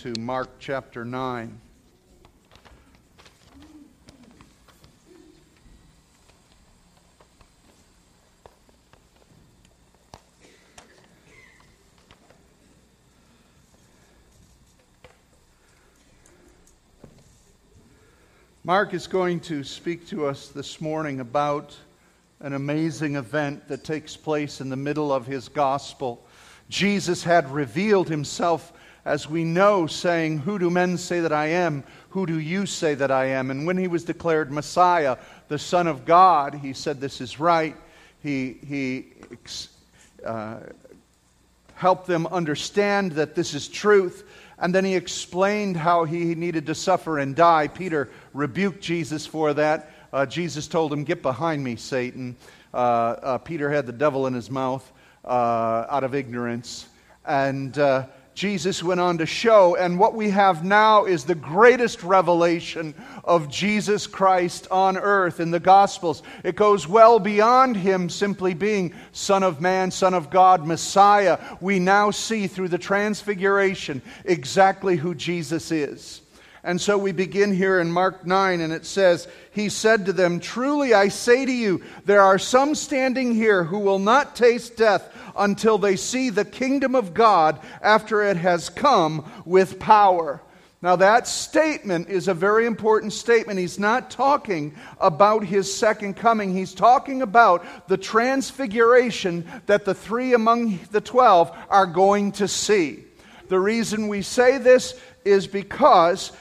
to Mark chapter 9. Mark is going to speak to us this morning about an amazing event that takes place in the middle of his gospel. Jesus had revealed himself as we know, saying, Who do men say that I am? Who do you say that I am? And when he was declared Messiah, the Son of God, he said, This is right. He, he uh, helped them understand that this is truth. And then he explained how he needed to suffer and die. Peter rebuked Jesus for that. Uh, Jesus told him, Get behind me, Satan. Uh, uh Peter had the devil in his mouth uh, out of ignorance. And uh, Jesus went on to show. And what we have now is the greatest revelation of Jesus Christ on earth in the Gospels. It goes well beyond him simply being Son of Man, Son of God, Messiah. We now see through the Transfiguration exactly who Jesus is. And so we begin here in Mark 9, and it says, He said to them, Truly I say to you, there are some standing here who will not taste death until they see the kingdom of God after it has come with power. Now, that statement is a very important statement. He's not talking about his second coming. He's talking about the transfiguration that the three among the twelve are going to see. The reason we say this is because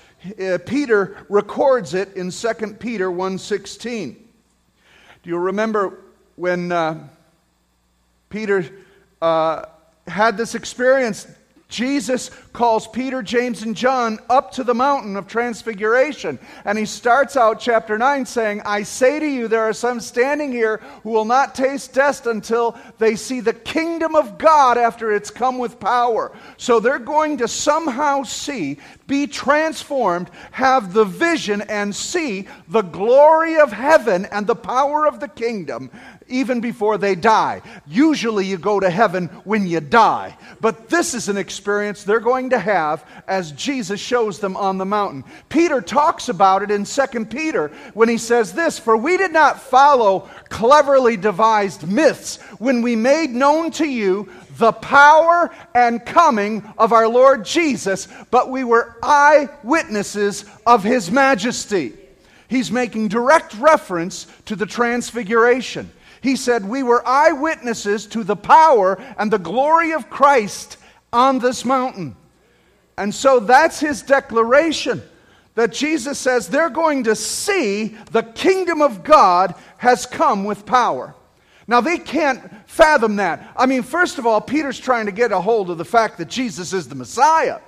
Peter records it in 2 Peter 1.16. Do you remember when uh, Peter uh, had this experience Jesus calls Peter, James, and John up to the mountain of transfiguration. And he starts out chapter 9 saying, I say to you, there are some standing here who will not taste death until they see the kingdom of God after it's come with power. So they're going to somehow see, be transformed, have the vision, and see the glory of heaven and the power of the kingdom even before they die. Usually you go to heaven when you die. But this is an experience they're going to have as Jesus shows them on the mountain. Peter talks about it in 2 Peter when he says this For we did not follow cleverly devised myths when we made known to you the power and coming of our Lord Jesus, but we were eyewitnesses of his majesty. He's making direct reference to the transfiguration. He said, We were eyewitnesses to the power and the glory of Christ on this mountain. And so that's his declaration that Jesus says they're going to see the kingdom of God has come with power. Now, they can't fathom that. I mean, first of all, Peter's trying to get a hold of the fact that Jesus is the Messiah.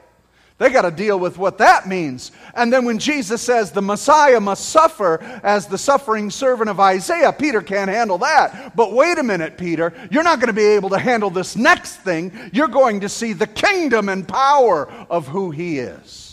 They got to deal with what that means. And then when Jesus says the Messiah must suffer as the suffering servant of Isaiah, Peter can't handle that. But wait a minute, Peter, you're not going to be able to handle this next thing. You're going to see the kingdom and power of who he is.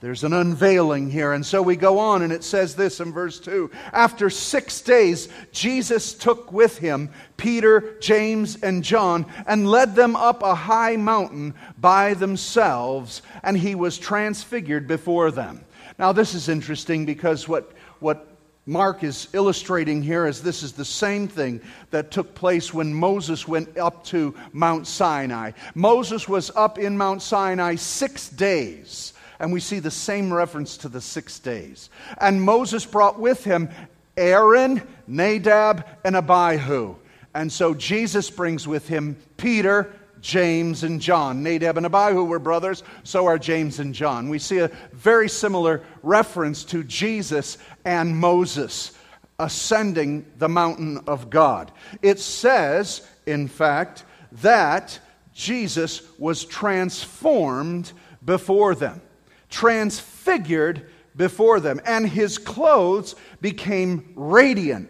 There's an unveiling here. And so we go on, and it says this in verse 2 After six days, Jesus took with him Peter, James, and John and led them up a high mountain by themselves, and he was transfigured before them. Now, this is interesting because what, what Mark is illustrating here is this is the same thing that took place when Moses went up to Mount Sinai. Moses was up in Mount Sinai six days and we see the same reference to the six days. And Moses brought with him Aaron, Nadab, and Abihu. And so Jesus brings with him Peter, James, and John. Nadab and Abihu were brothers, so are James and John. We see a very similar reference to Jesus and Moses ascending the mountain of God. It says, in fact, that Jesus was transformed before them transfigured before them, and his clothes became radiant,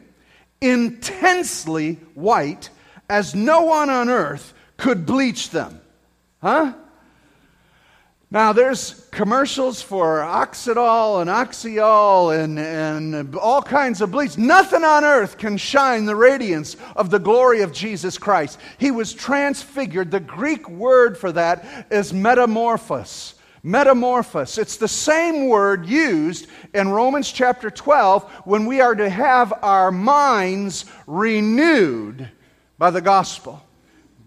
intensely white, as no one on earth could bleach them. Huh? Now, there's commercials for Oxydol and Oxyol and, and all kinds of bleach. Nothing on earth can shine the radiance of the glory of Jesus Christ. He was transfigured. The Greek word for that is metamorphos. Metamorphos. It's the same word used in Romans chapter 12 when we are to have our minds renewed by the gospel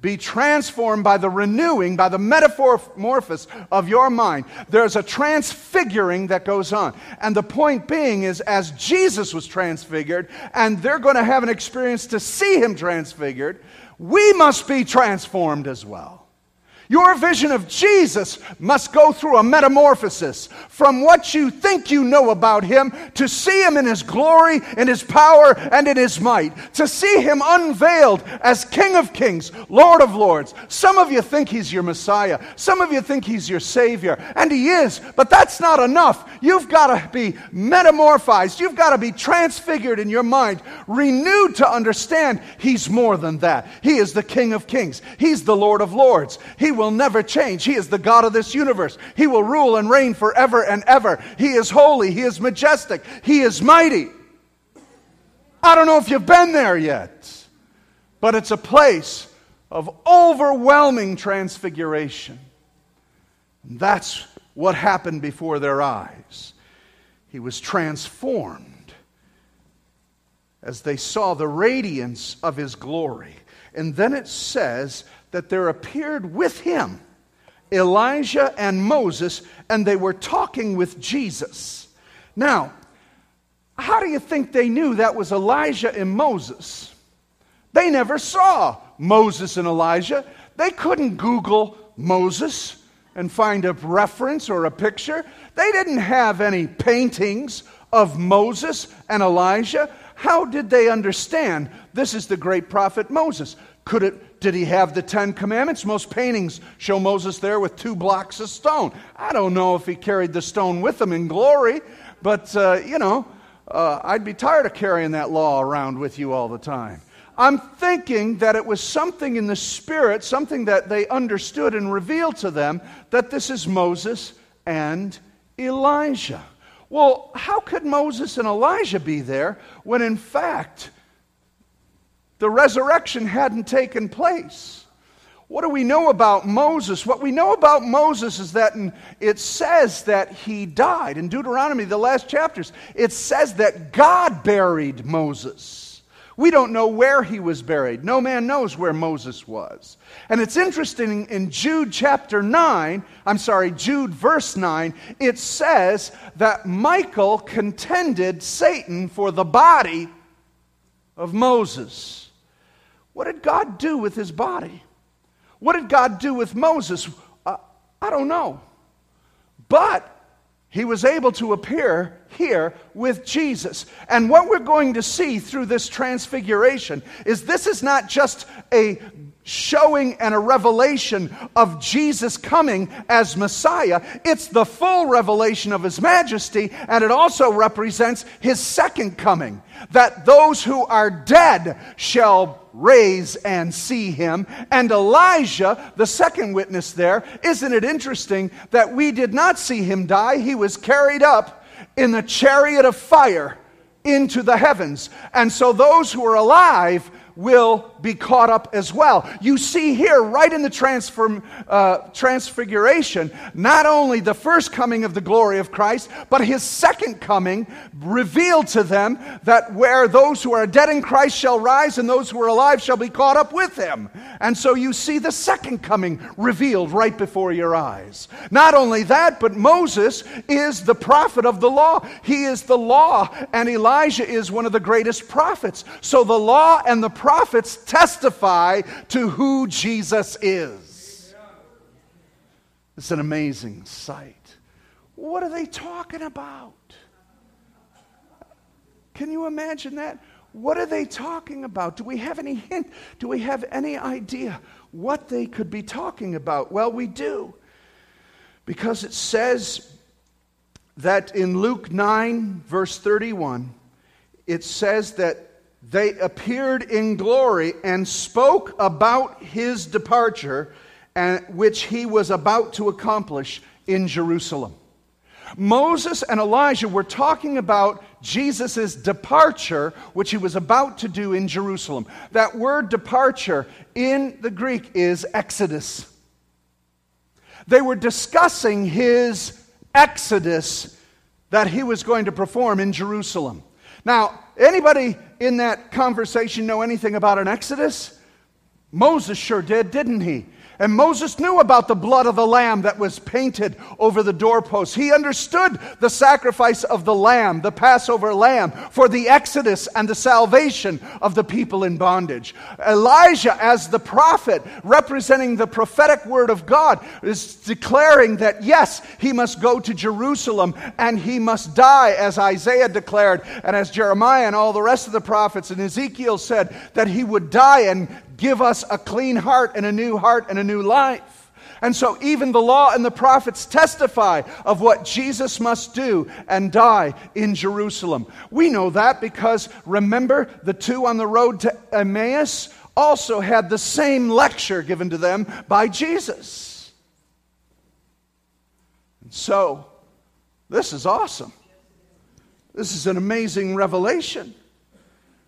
be transformed by the renewing, by the metamorphosis of your mind. There's a transfiguring that goes on. And the point being is, as Jesus was transfigured, and they're going to have an experience to see him transfigured, we must be transformed as well. Your vision of Jesus must go through a metamorphosis from what you think you know about him to see him in his glory, in his power, and in his might. To see him unveiled as King of Kings, Lord of Lords. Some of you think he's your Messiah, some of you think he's your Savior, and he is, but that's not enough. You've got to be metamorphized, you've got to be transfigured in your mind, renewed to understand he's more than that. He is the King of Kings, he's the Lord of Lords. He will never change. He is the God of this universe. He will rule and reign forever and ever. He is holy. He is majestic. He is mighty. I don't know if you've been there yet, but it's a place of overwhelming transfiguration. That's what happened before their eyes. He was transformed as they saw the radiance of his glory. And then it says that there appeared with him Elijah and Moses, and they were talking with Jesus. Now, how do you think they knew that was Elijah and Moses? They never saw Moses and Elijah. They couldn't Google Moses and find a reference or a picture. They didn't have any paintings of Moses and Elijah. How did they understand this is the great prophet Moses? Could it, did he have the Ten Commandments? Most paintings show Moses there with two blocks of stone. I don't know if he carried the stone with him in glory, but, uh, you know, uh, I'd be tired of carrying that law around with you all the time. I'm thinking that it was something in the Spirit, something that they understood and revealed to them, that this is Moses and Elijah. Well, how could Moses and Elijah be there when, in fact, the resurrection hadn't taken place. What do we know about Moses? What we know about Moses is that it says that he died. In Deuteronomy, the last chapters, it says that God buried Moses. We don't know where he was buried. No man knows where Moses was. And it's interesting in Jude chapter 9, I'm sorry, Jude verse 9, it says that Michael contended Satan for the body of Moses. What did God do with his body? What did God do with Moses? Uh, I don't know. But he was able to appear here with Jesus. And what we're going to see through this transfiguration is this is not just a showing and a revelation of Jesus coming as Messiah. It's the full revelation of His majesty, and it also represents His second coming. That those who are dead shall raise and see Him. And Elijah, the second witness there, isn't it interesting that we did not see him die? He was carried up in the chariot of fire into the heavens. And so those who are alive will be caught up as well. You see here, right in the transform, uh, transfiguration, not only the first coming of the glory of Christ, but his second coming revealed to them that where those who are dead in Christ shall rise and those who are alive shall be caught up with him. And so you see the second coming revealed right before your eyes. Not only that, but Moses is the prophet of the law. He is the law, and Elijah is one of the greatest prophets. So the law and the prophets testify to who Jesus is. It's an amazing sight. What are they talking about? Can you imagine that? What are they talking about? Do we have any hint? Do we have any idea what they could be talking about? Well, we do. Because it says that in Luke 9, verse 31, it says that they appeared in glory and spoke about his departure, and, which he was about to accomplish in Jerusalem. Moses and Elijah were talking about Jesus' departure, which he was about to do in Jerusalem. That word departure in the Greek is exodus. They were discussing his exodus that he was going to perform in Jerusalem. Now, anybody in that conversation know anything about an exodus? Moses sure did, didn't he? And Moses knew about the blood of the lamb that was painted over the doorpost. He understood the sacrifice of the lamb, the Passover lamb, for the exodus and the salvation of the people in bondage. Elijah, as the prophet, representing the prophetic word of God, is declaring that yes, he must go to Jerusalem and he must die, as Isaiah declared, and as Jeremiah and all the rest of the prophets and Ezekiel said, that he would die and give us a clean heart and a new heart and a new life. And so, even the law and the prophets testify of what Jesus must do and die in Jerusalem. We know that because remember, the two on the road to Emmaus also had the same lecture given to them by Jesus. And so, this is awesome. This is an amazing revelation.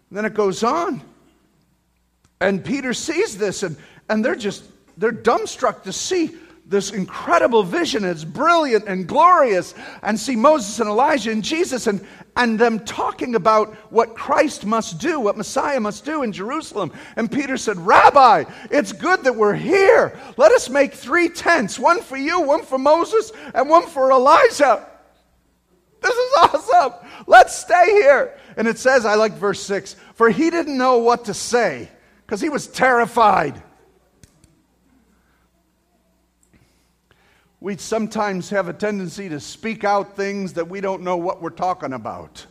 And then it goes on. And Peter sees this, and, and they're just, they're dumbstruck to see this incredible vision. It's brilliant and glorious. And see Moses and Elijah and Jesus and, and them talking about what Christ must do, what Messiah must do in Jerusalem. And Peter said, Rabbi, it's good that we're here. Let us make three tents one for you, one for Moses, and one for Elijah. This is awesome. Let's stay here. And it says, I like verse 6 For he didn't know what to say because he was terrified. We sometimes have a tendency to speak out things that we don't know what we're talking about.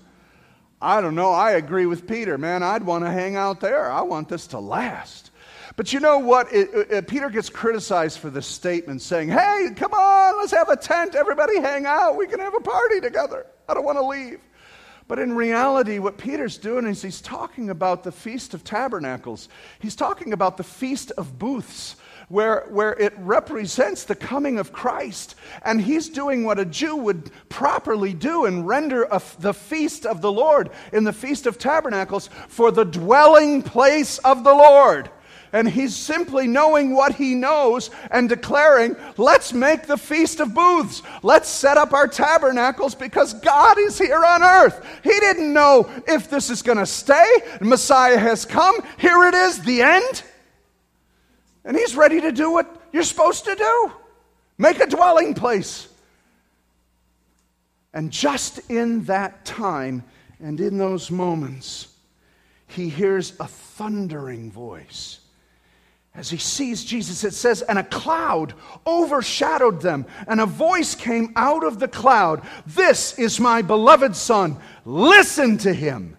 I don't know. I agree with Peter, man. I'd want to hang out there. I want this to last. But you know what? It, it, Peter gets criticized for this statement saying, Hey, come on, let's have a tent. Everybody hang out. We can have a party together. I don't want to leave. But in reality, what Peter's doing is he's talking about the Feast of Tabernacles. He's talking about the Feast of Booths, where, where it represents the coming of Christ. And he's doing what a Jew would properly do and render a, the feast of the Lord in the Feast of Tabernacles for the dwelling place of the Lord and he's simply knowing what he knows and declaring, let's make the Feast of Booths. Let's set up our tabernacles because God is here on earth. He didn't know if this is going to stay. Messiah has come. Here it is, the end. And he's ready to do what you're supposed to do make a dwelling place. And just in that time and in those moments, he hears a thundering voice as he sees Jesus, it says, and a cloud overshadowed them, and a voice came out of the cloud This is my beloved Son, listen to him.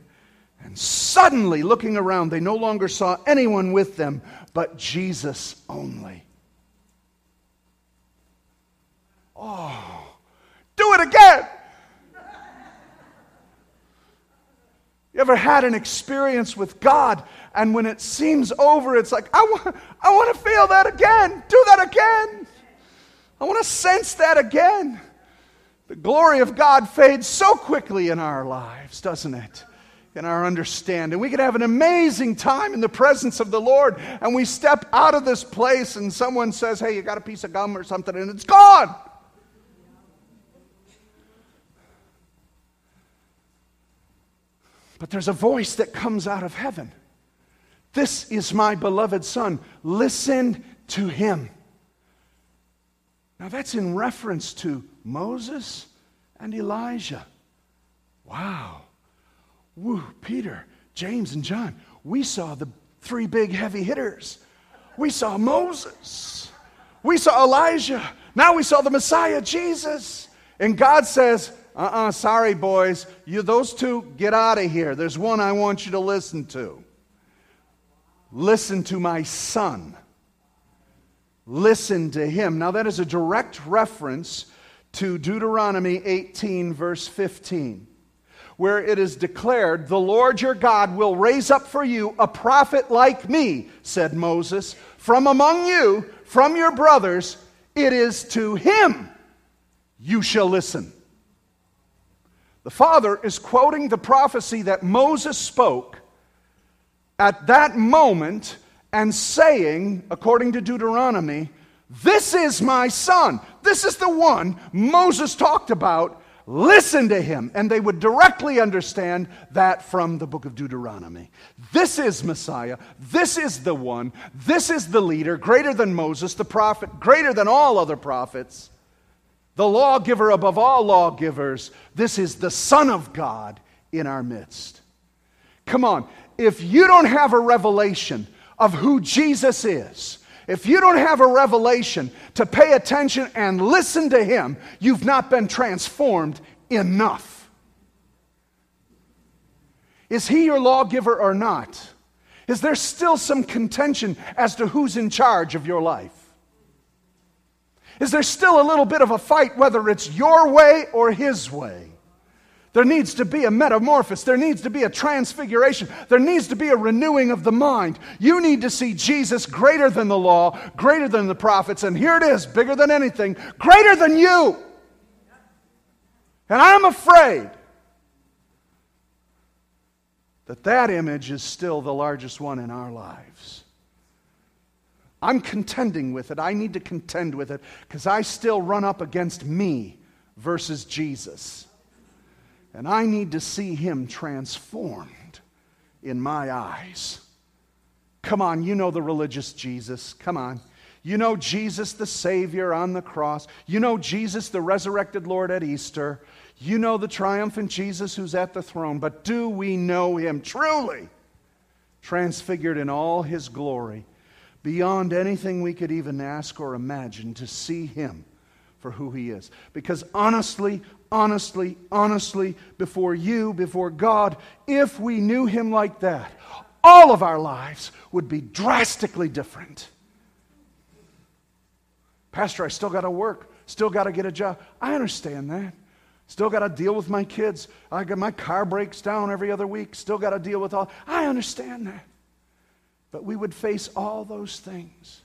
And suddenly, looking around, they no longer saw anyone with them but Jesus only. Oh, do it again. You ever had an experience with God and when it seems over, it's like, I want, I want to feel that again. Do that again. I want to sense that again. The glory of God fades so quickly in our lives, doesn't it? In our understanding. We can have an amazing time in the presence of the Lord, and we step out of this place, and someone says, Hey, you got a piece of gum or something, and it's gone. But there's a voice that comes out of heaven this is my beloved Son. Listen to him. Now, that's in reference to Moses and Elijah. Wow. Woo, Peter, James, and John. We saw the three big heavy hitters. We saw Moses. We saw Elijah. Now we saw the Messiah, Jesus. And God says, uh uh-uh, uh sorry, boys. You, those two, get out of here. There's one I want you to listen to. Listen to my son. Listen to him. Now, that is a direct reference to Deuteronomy 18, verse 15, where it is declared, The Lord your God will raise up for you a prophet like me, said Moses, from among you, from your brothers. It is to him you shall listen. The Father is quoting the prophecy that Moses spoke at that moment and saying, according to Deuteronomy, This is my son. This is the one Moses talked about. Listen to him. And they would directly understand that from the book of Deuteronomy. This is Messiah. This is the one. This is the leader, greater than Moses, the prophet, greater than all other prophets, the lawgiver above all lawgivers. This is the Son of God in our midst. Come on. If you don't have a revelation of who Jesus is, if you don't have a revelation to pay attention and listen to Him, you've not been transformed enough. Is He your lawgiver or not? Is there still some contention as to who's in charge of your life? Is there still a little bit of a fight whether it's your way or His way? There needs to be a metamorphosis. There needs to be a transfiguration. There needs to be a renewing of the mind. You need to see Jesus greater than the law, greater than the prophets, and here it is, bigger than anything, greater than you. And I'm afraid that that image is still the largest one in our lives. I'm contending with it. I need to contend with it because I still run up against me versus Jesus. And I need to see him transformed in my eyes. Come on, you know the religious Jesus. Come on. You know Jesus the Savior on the cross. You know Jesus the resurrected Lord at Easter. You know the triumphant Jesus who's at the throne. But do we know him truly? Transfigured in all his glory, beyond anything we could even ask or imagine to see him for who he is. Because honestly, honestly, honestly, before you, before God, if we knew him like that, all of our lives would be drastically different. Pastor, I still got to work, still got to get a job. I understand that. Still got to deal with my kids. I got my car breaks down every other week. Still got to deal with all. I understand that. But we would face all those things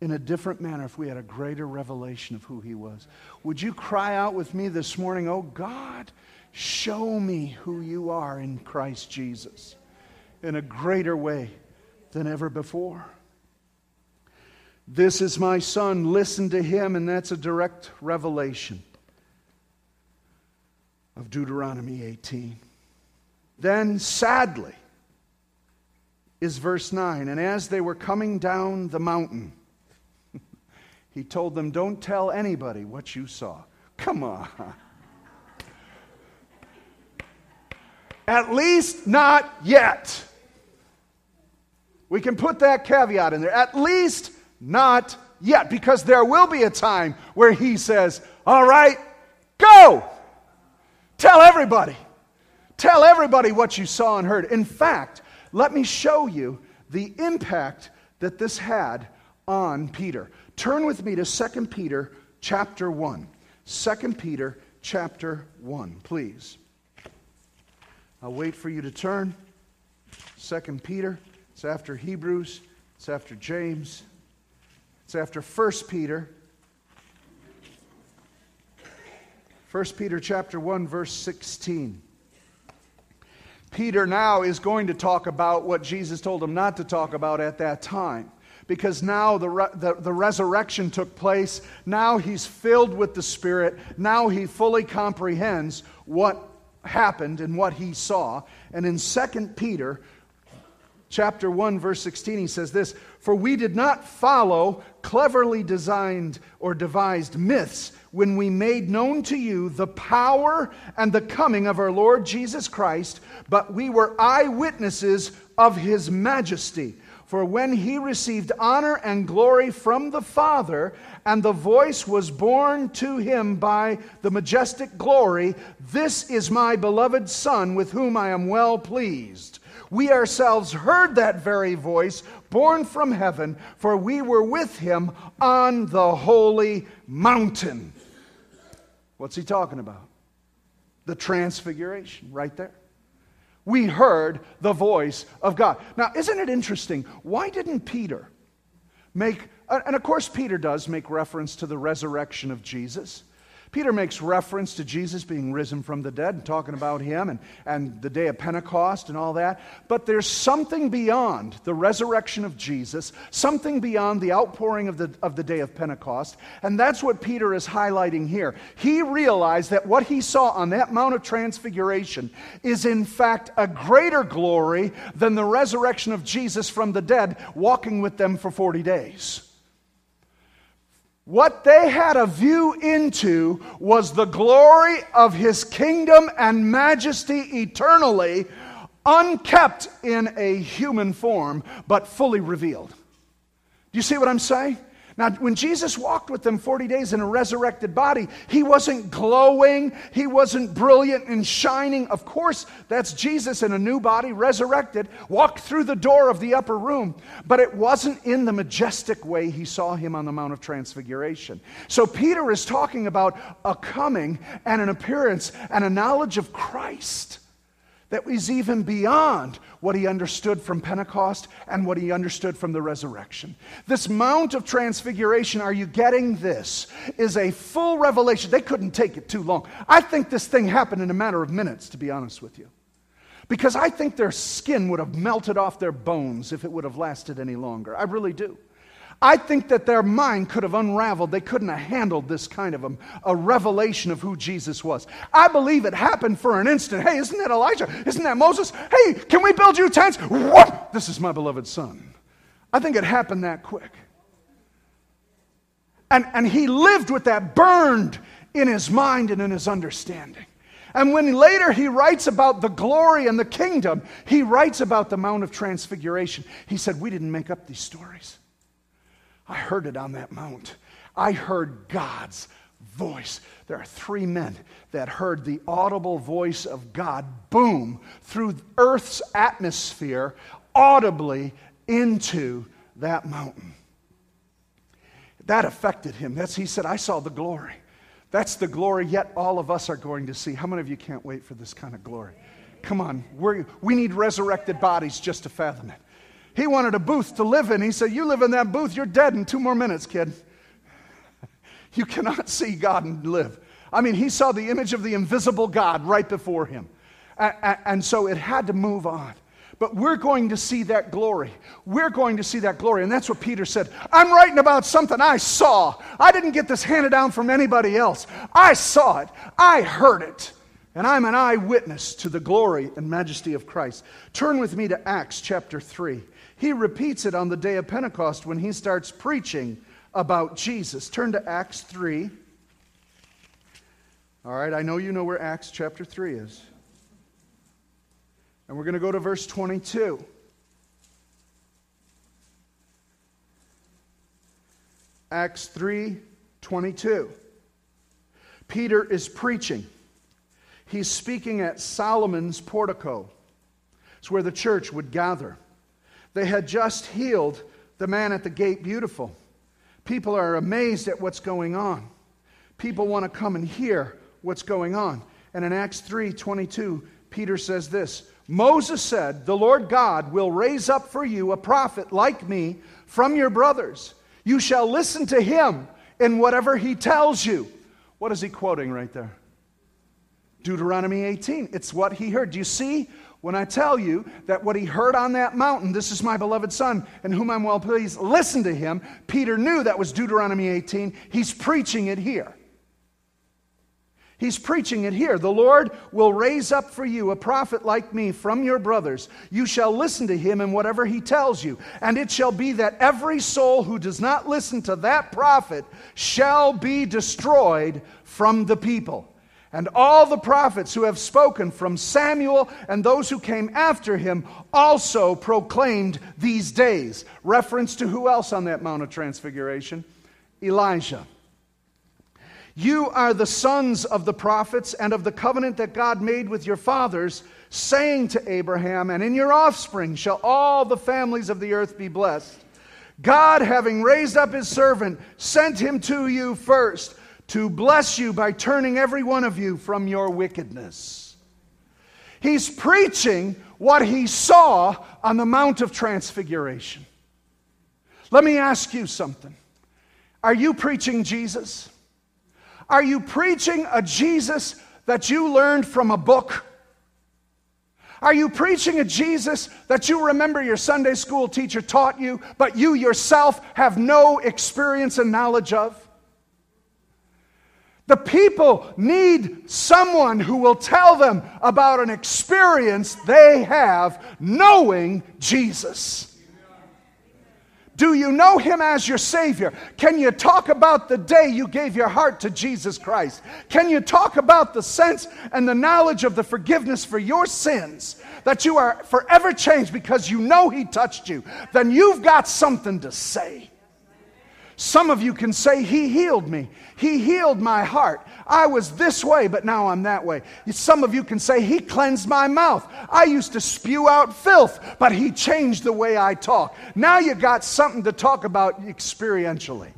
in a different manner if we had a greater revelation of who He was. Would you cry out with me this morning, Oh God, show me who you are in Christ Jesus in a greater way than ever before? This is my son, listen to him, and that's a direct revelation of Deuteronomy 18. Then, sadly, is verse 9. And as they were coming down the mountain, he told them, Don't tell anybody what you saw. Come on. At least not yet. We can put that caveat in there. At least not yet, because there will be a time where he says, All right, go. Tell everybody. Tell everybody what you saw and heard. In fact, let me show you the impact that this had on Peter. Turn with me to 2 Peter chapter 1. 2 Peter chapter 1, please. I'll wait for you to turn. 2 Peter, it's after Hebrews, it's after James, it's after 1 Peter. 1 Peter chapter 1 verse 16. Peter now is going to talk about what Jesus told him not to talk about at that time because now the, re- the, the, resurrection took place. Now he's filled with the Spirit. Now he fully comprehends what happened and what he saw. And in 2 Peter chapter 1 verse 16 he says this, "For we did not follow cleverly designed or devised myths when we made known to you the power and the coming of our Lord Jesus Christ, but we were eyewitnesses of his majesty." For when he received honor and glory from the Father, and the voice was borne to him by the majestic glory, This is my beloved Son, with whom I am well pleased. We ourselves heard that very voice, borne from heaven, for we were with him on the holy mountain. What's he talking about? The transfiguration, right there we heard the voice of God. Now, isn't it interesting? Why didn't Peter make, and of course, Peter does make reference to the resurrection of Jesus. Peter makes reference to Jesus being risen from the dead and talking about him and, and the day of Pentecost and all that. But there's something beyond the resurrection of Jesus, something beyond the outpouring of the, of the day of Pentecost. And that's what Peter is highlighting here. He realized that what he saw on that Mount of Transfiguration is, in fact, a greater glory than the resurrection of Jesus from the dead walking with them for 40 days. What they had a view into was the glory of his kingdom and majesty eternally, unkept in a human form, but fully revealed. Do you see what I'm saying? Now, when Jesus walked with them 40 days in a resurrected body, he wasn't glowing, he wasn't brilliant and shining. Of course, that's Jesus in a new body, resurrected, walked through the door of the upper room, but it wasn't in the majestic way he saw him on the Mount of Transfiguration. So, Peter is talking about a coming and an appearance and a knowledge of Christ that was even beyond what he understood from Pentecost and what he understood from the resurrection. This Mount of Transfiguration, are you getting this? Is a full revelation. They couldn't take it too long. I think this thing happened in a matter of minutes, to be honest with you. Because I think their skin would have melted off their bones if it would have lasted any longer. I really do. I think that their mind could have unraveled. They couldn't have handled this kind of a, a, revelation of who Jesus was. I believe it happened for an instant. Hey, isn't that Elijah? Isn't that Moses? Hey, can we build you tents? This is my beloved son. I think it happened that quick. And, and he lived with that burned in his mind and in his understanding. And when later he writes about the glory and the kingdom, he writes about the Mount of Transfiguration. He said, We didn't make up these stories. I heard it on that mount. I heard God's voice. There are three men that heard the audible voice of God boom through Earth's atmosphere audibly into that mountain. That affected him. That's he said, I saw the glory. That's the glory yet all of us are going to see. How many of you can't wait for this kind of glory? Come on, we're we need resurrected bodies just to fathom it. He wanted a booth to live in. He said, You live in that booth, you're dead in two more minutes, kid. You cannot see God and live. I mean, he saw the image of the invisible God right before him. And so it had to move on. But we're going to see that glory. We're going to see that glory. And that's what Peter said. I'm writing about something I saw. I didn't get this handed down from anybody else. I saw it, I heard it. And I'm an eyewitness to the glory and majesty of Christ. Turn with me to Acts chapter 3. He repeats it on the day of Pentecost when he starts preaching about Jesus. Turn to Acts 3. All right, I know you know where Acts chapter 3 is. And we're going to go to verse 22. Acts 3 22. Peter is preaching. He's speaking at Solomon's portico. It's where the church would gather. They had just healed the man at the gate beautiful. People are amazed at what's going on. People want to come and hear what's going on. And in Acts 3 22, Peter says this Moses said, The Lord God will raise up for you a prophet like me from your brothers. You shall listen to him in whatever he tells you. What is he quoting right there? Deuteronomy 18. It's what he heard. Do you see when I tell you that what he heard on that mountain, this is my beloved son, in whom I'm well pleased, listen to him, Peter knew that was Deuteronomy 18. He's preaching it here. He's preaching it here. The Lord will raise up for you a prophet like me from your brothers. You shall listen to him in whatever he tells you. And it shall be that every soul who does not listen to that prophet shall be destroyed from the people. And all the prophets who have spoken from Samuel and those who came after him also proclaimed these days. Reference to who else on that Mount of Transfiguration? Elijah. You are the sons of the prophets and of the covenant that God made with your fathers, saying to Abraham, And in your offspring shall all the families of the earth be blessed. God, having raised up his servant, sent him to you first to bless you by turning every one of you from your wickedness. He's preaching what he saw on the Mount of Transfiguration. Let me ask you something. Are you preaching Jesus? Are you preaching a Jesus that you learned from a book? Are you preaching a Jesus that you remember your Sunday school teacher taught you, but you yourself have no experience and knowledge of? The people need someone who will tell them about an experience they have knowing Jesus. Do you know him as your Savior? Can you talk about the day you gave your heart to Jesus Christ? Can you talk about the sense and the knowledge of the forgiveness for your sins? That you are forever changed because you know he touched you? Then you've got something to say. Some of you can say, He healed me. He healed my heart. I was this way, but now I'm that way. Some of you can say, He cleansed my mouth. I used to spew out filth, but He changed the way I talk. Now you got something to talk about experientially.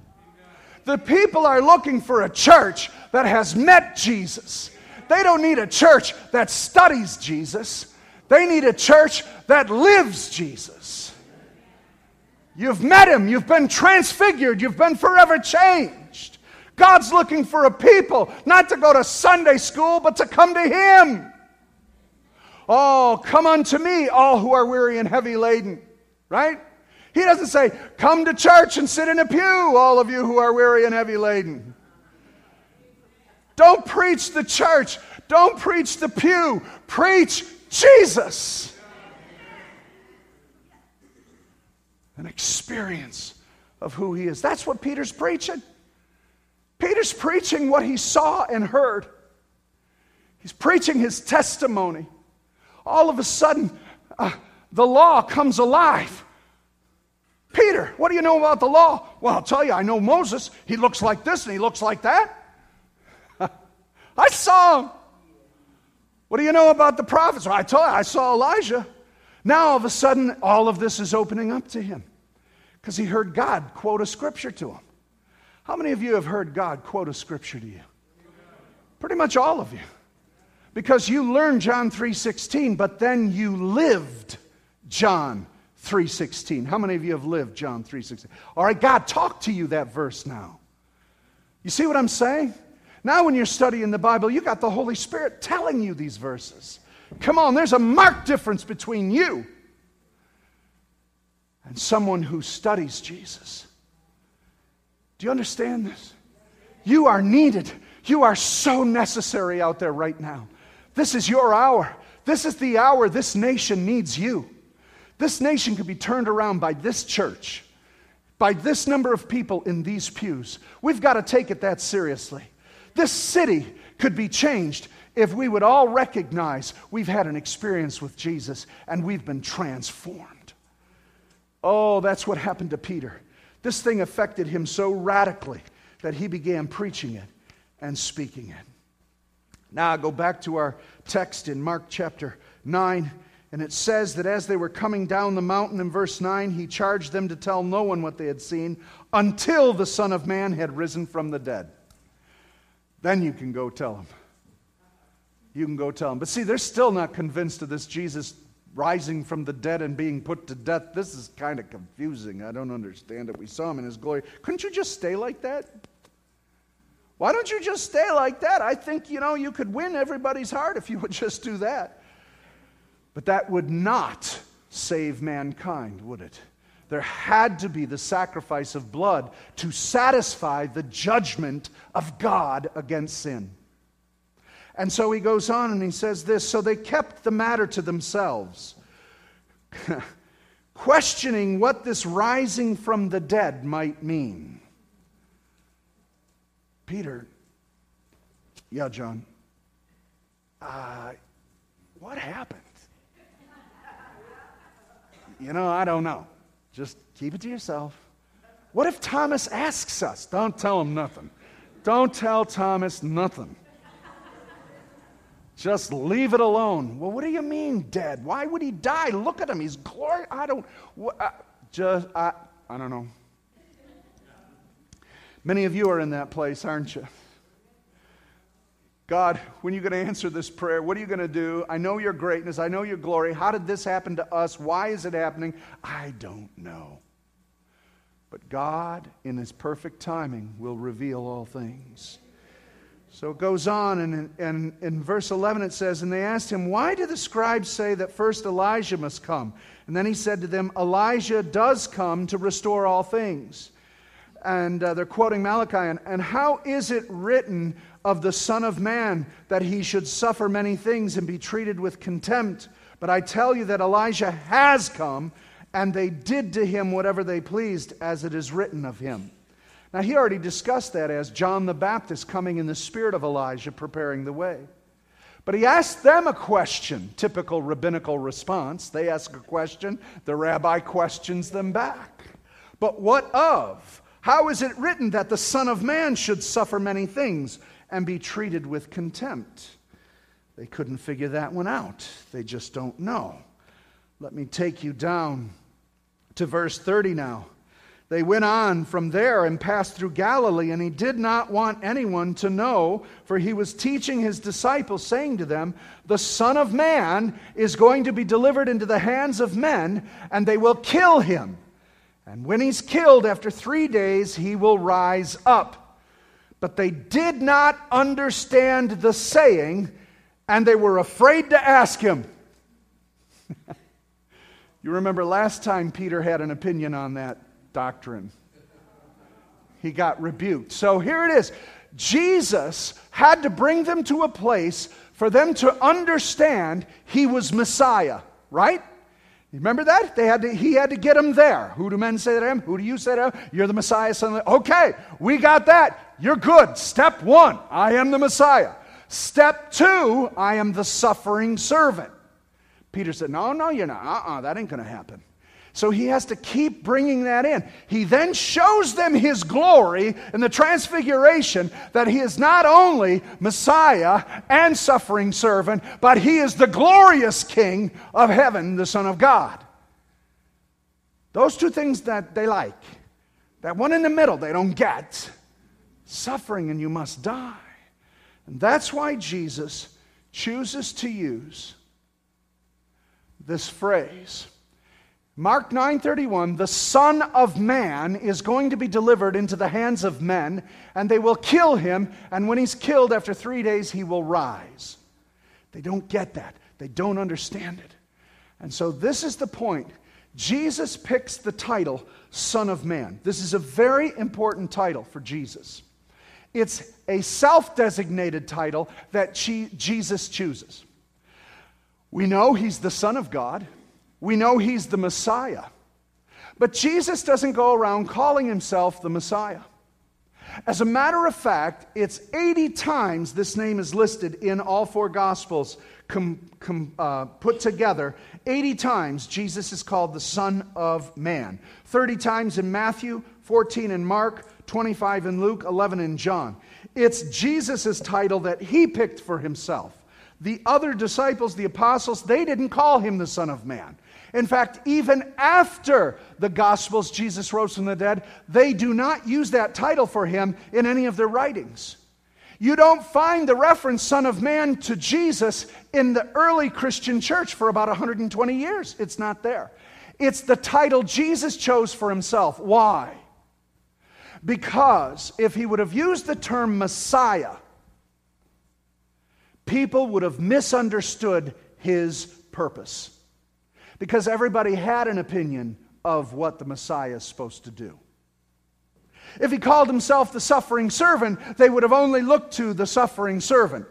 The people are looking for a church that has met Jesus. They don't need a church that studies Jesus, they need a church that lives Jesus. You've met him. You've been transfigured. You've been forever changed. God's looking for a people not to go to Sunday school, but to come to him. Oh, come unto me, all who are weary and heavy laden. Right? He doesn't say, Come to church and sit in a pew, all of you who are weary and heavy laden. Don't preach the church. Don't preach the pew. Preach Jesus. An experience of who he is. That's what Peter's preaching. Peter's preaching what he saw and heard. He's preaching his testimony. All of a sudden, uh, the law comes alive. Peter, what do you know about the law? Well, I'll tell you, I know Moses. He looks like this and he looks like that. I saw him. What do you know about the prophets? Well, I told you, I saw Elijah. Now, all of a sudden, all of this is opening up to him because he heard God quote a scripture to him. How many of you have heard God quote a scripture to you? Pretty much all of you. Because you learned John 3:16, but then you lived John 3:16. How many of you have lived John 3:16? All right, God talked to you that verse now. You see what I'm saying? Now when you're studying the Bible, you got the Holy Spirit telling you these verses. Come on, there's a marked difference between you and someone who studies Jesus. Do you understand this? You are needed. You are so necessary out there right now. This is your hour. This is the hour this nation needs you. This nation could be turned around by this church, by this number of people in these pews. We've got to take it that seriously. This city could be changed if we would all recognize we've had an experience with Jesus and we've been transformed. Oh, that's what happened to Peter. This thing affected him so radically that he began preaching it and speaking it. Now, I go back to our text in Mark chapter 9, and it says that as they were coming down the mountain in verse 9, he charged them to tell no one what they had seen until the Son of Man had risen from the dead. Then you can go tell them you can go tell them. But see, they're still not convinced of this Jesus rising from the dead and being put to death. This is kind of confusing. I don't understand it. We saw him in his glory. Couldn't you just stay like that? Why don't you just stay like that? I think, you know, you could win everybody's heart if you would just do that. But that would not save mankind, would it? There had to be the sacrifice of blood to satisfy the judgment of God against sin. And so he goes on and he says this So they kept the matter to themselves, questioning what this rising from the dead might mean. Peter, yeah, John, uh, what happened? You know, I don't know. Just keep it to yourself. What if Thomas asks us? Don't tell him nothing. Don't tell Thomas nothing. Just leave it alone. Well, what do you mean dead? Why would he die? Look at him. He's glory. I don't. I, uh, just I. I don't know. Many of you are in that place, aren't you? God, when are you going to answer this prayer? What are you going to do? I know your greatness. I know your glory. How did this happen to us? Why is it happening? I don't know. But God, in His perfect timing, will reveal all things. So it goes on, and, and in verse 11 it says, And they asked him, Why do the scribes say that first Elijah must come? And then he said to them, Elijah does come to restore all things. And uh, they're quoting Malachi. And, and how is it written of the Son of Man that he should suffer many things and be treated with contempt? But I tell you that Elijah has come, and they did to him whatever they pleased, as it is written of him. Now, he already discussed that as John the Baptist coming in the spirit of Elijah, preparing the way. But he asked them a question, typical rabbinical response. They ask a question, the rabbi questions them back. But what of? How is it written that the Son of Man should suffer many things and be treated with contempt? They couldn't figure that one out. They just don't know. Let me take you down to verse 30 now. They went on from there and passed through Galilee, and he did not want anyone to know, for he was teaching his disciples, saying to them, The Son of Man is going to be delivered into the hands of men, and they will kill him. And when he's killed, after three days, he will rise up. But they did not understand the saying, and they were afraid to ask him. you remember last time Peter had an opinion on that doctrine. He got rebuked. So here it is. Jesus had to bring them to a place for them to understand he was Messiah, right? Remember that? They had to, he had to get them there. Who do men say that I am? Who do you say that I am? You're the Messiah, son of the... Okay, we got that. You're good. Step one, I am the Messiah. Step two, I am the suffering servant. Peter said, No, no, you're not. Uh uh-uh, uh that ain't going to happen. So he has to keep bringing that in. He then shows them his glory in the transfiguration that he is not only Messiah and suffering servant, but he is the glorious King of heaven, the Son of God. Those two things that they like. That one in the middle they don't get. Suffering and you must die. And that's why Jesus chooses to use this phrase Mark 9:31 The son of man is going to be delivered into the hands of men and they will kill him and when he's killed after 3 days he will rise. They don't get that. They don't understand it. And so this is the point. Jesus picks the title son of man. This is a very important title for Jesus. It's a self-designated title that Jesus chooses. We know he's the son of God. We know he's the Messiah. But Jesus doesn't go around calling himself the Messiah. As a matter of fact, it's 80 times this name is listed in all four Gospels com, com, uh, put together. 80 times Jesus is called the Son of Man. 30 times in Matthew, 14 in Mark, 25 in Luke, 11 in John. It's Jesus' title that he picked for himself. The other disciples, the apostles, they didn't call him the Son of Man. In fact, even after the Gospels, Jesus rose from the dead, they do not use that title for him in any of their writings. You don't find the reference Son of Man to Jesus in the early Christian church for about 120 years. It's not there. It's the title Jesus chose for himself. Why? Because if he would have used the term Messiah, people would have misunderstood his purpose because everybody had an opinion of what the Messiah is supposed to do. If he called himself the suffering servant, they would have only looked to the suffering servant.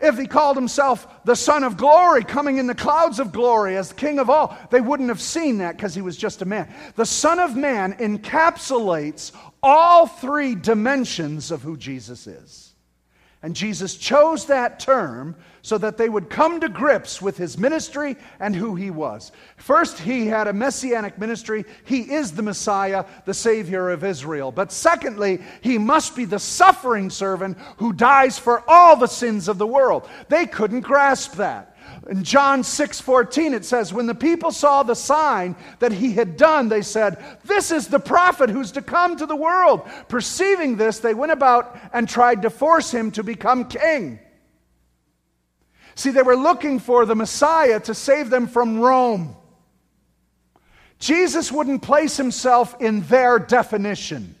If he called himself the Son of Glory, coming in the clouds of glory as the King of all, they wouldn't have seen that because he was just a man. The Son of Man encapsulates all three dimensions of who Jesus is. And Jesus chose that term so that they would come to grips with his ministry and who he was. First, he had a messianic ministry. He is the Messiah, the Savior of Israel. But secondly, he must be the suffering servant who dies for all the sins of the world. They couldn't grasp that. In John 6 14, it says, When the people saw the sign that he had done, they said, This is the prophet who's to come to the world. Perceiving this, they went about and tried to force him to become king. See, they were looking for the Messiah to save them from Rome. Jesus wouldn't place himself in their definition,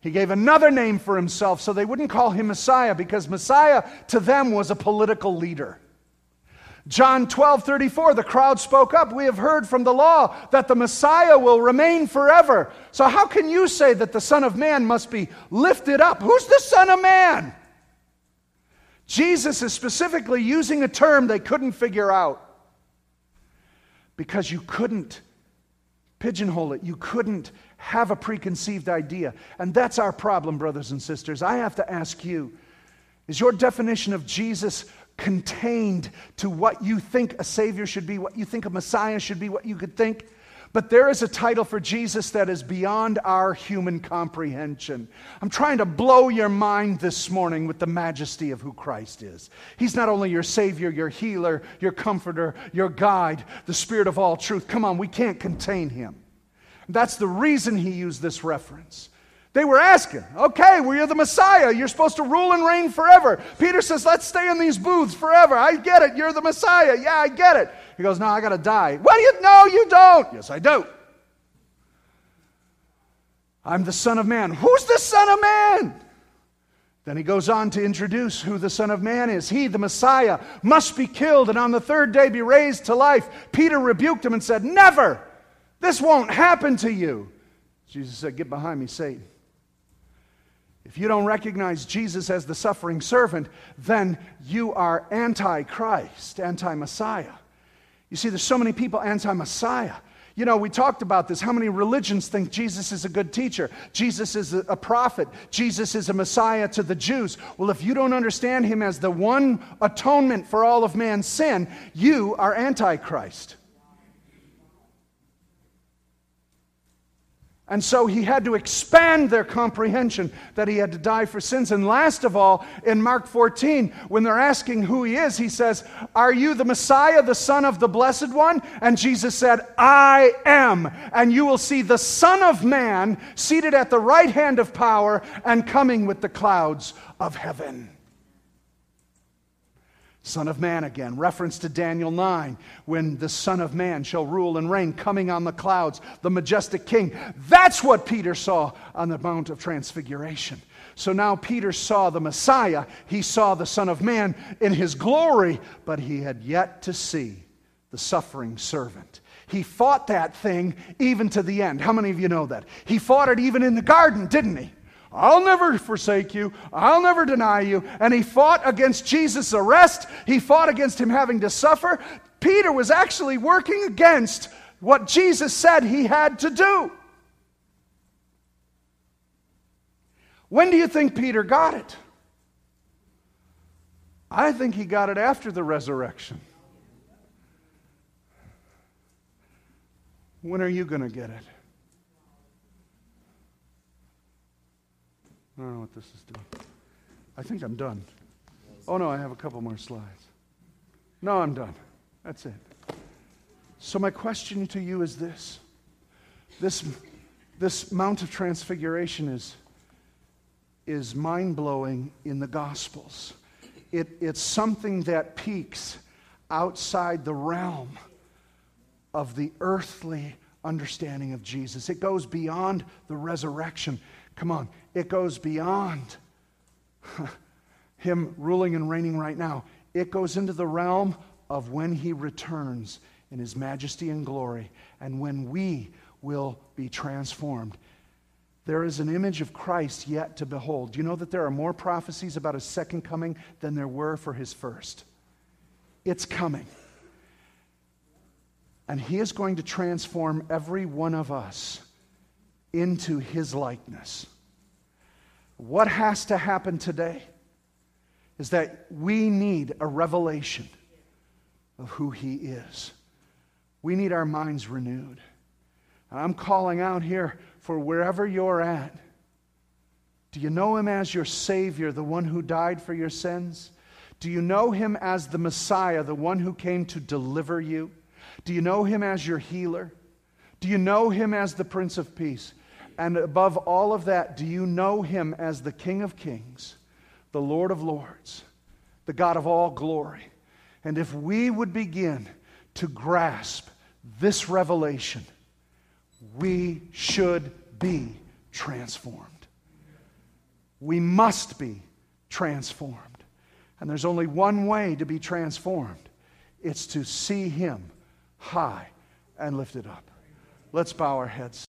He gave another name for himself so they wouldn't call him Messiah because Messiah to them was a political leader. John 12, 34, the crowd spoke up. We have heard from the law that the Messiah will remain forever. So, how can you say that the Son of Man must be lifted up? Who's the Son of Man? Jesus is specifically using a term they couldn't figure out because you couldn't pigeonhole it. You couldn't have a preconceived idea. And that's our problem, brothers and sisters. I have to ask you is your definition of Jesus contained to what you think a Savior should be, what you think a Messiah should be, what you could think? But there is a title for Jesus that is beyond our human comprehension. I'm trying to blow your mind this morning with the majesty of who Christ is. He's not only your Savior, your healer, your comforter, your guide, the Spirit of all truth. Come on, we can't contain Him. That's the reason He used this reference. They were asking, okay, well, you're the Messiah. You're supposed to rule and reign forever. Peter says, let's stay in these booths forever. I get it. You're the Messiah. Yeah, I get it. He goes, no, I got to die. Well, you know you don't. Yes, I do. I'm the Son of Man. Who's the Son of Man? Then he goes on to introduce who the Son of Man is. He, the Messiah, must be killed and on the third day be raised to life. Peter rebuked him and said, Never! This won't happen to you. Jesus said, Get behind me, Satan. If you don't recognize Jesus as the suffering servant, then you are anti Christ, anti Messiah. You see, there's so many people anti Messiah. You know, we talked about this. How many religions think Jesus is a good teacher? Jesus is a prophet. Jesus is a Messiah to the Jews. Well, if you don't understand him as the one atonement for all of man's sin, you are antichrist. And so he had to expand their comprehension that he had to die for sins. And last of all, in Mark 14, when they're asking who he is, he says, Are you the Messiah, the Son of the Blessed One? And Jesus said, I am. And you will see the Son of Man seated at the right hand of power and coming with the clouds of heaven. Son of Man again. Reference to Daniel 9, when the Son of Man shall rule and reign, coming on the clouds, the majestic King. That's what Peter saw on the Mount of Transfiguration. So now Peter saw the Messiah, he saw the Son of Man in his glory, but he had yet to see the suffering servant. He fought that thing even to the end. How many of you know that? He fought it even in the garden, didn't he? I'll never forsake you. I'll never deny you. And he fought against Jesus' arrest. He fought against him having to suffer. Peter was actually working against what Jesus said he had to do. When do you think Peter got it? I think he got it after the resurrection. When are you going to get it? I don't know what this is doing. I think I'm done. Oh, no, I have a couple more slides. No, I'm done. That's it. So, my question to you is this this, this Mount of Transfiguration is, is mind blowing in the Gospels. It, it's something that peaks outside the realm of the earthly understanding of Jesus. It goes beyond the resurrection. Come on, it goes beyond him ruling and reigning right now. It goes into the realm of when he returns in his majesty and glory and when we will be transformed. There is an image of Christ yet to behold. Do you know that there are more prophecies about his second coming than there were for his first? It's coming. And he is going to transform every one of us into his likeness. What has to happen today is that we need a revelation of who He is. We need our minds renewed. And I'm calling out here for wherever you're at. Do you know Him as your Savior, the one who died for your sins? Do you know Him as the Messiah, the one who came to deliver you? Do you know Him as your healer? Do you know Him as the Prince of Peace? And above all of that, do you know him as the King of Kings, the Lord of Lords, the God of all glory? And if we would begin to grasp this revelation, we should be transformed. We must be transformed. And there's only one way to be transformed it's to see Him high and lifted up. Let's bow our heads.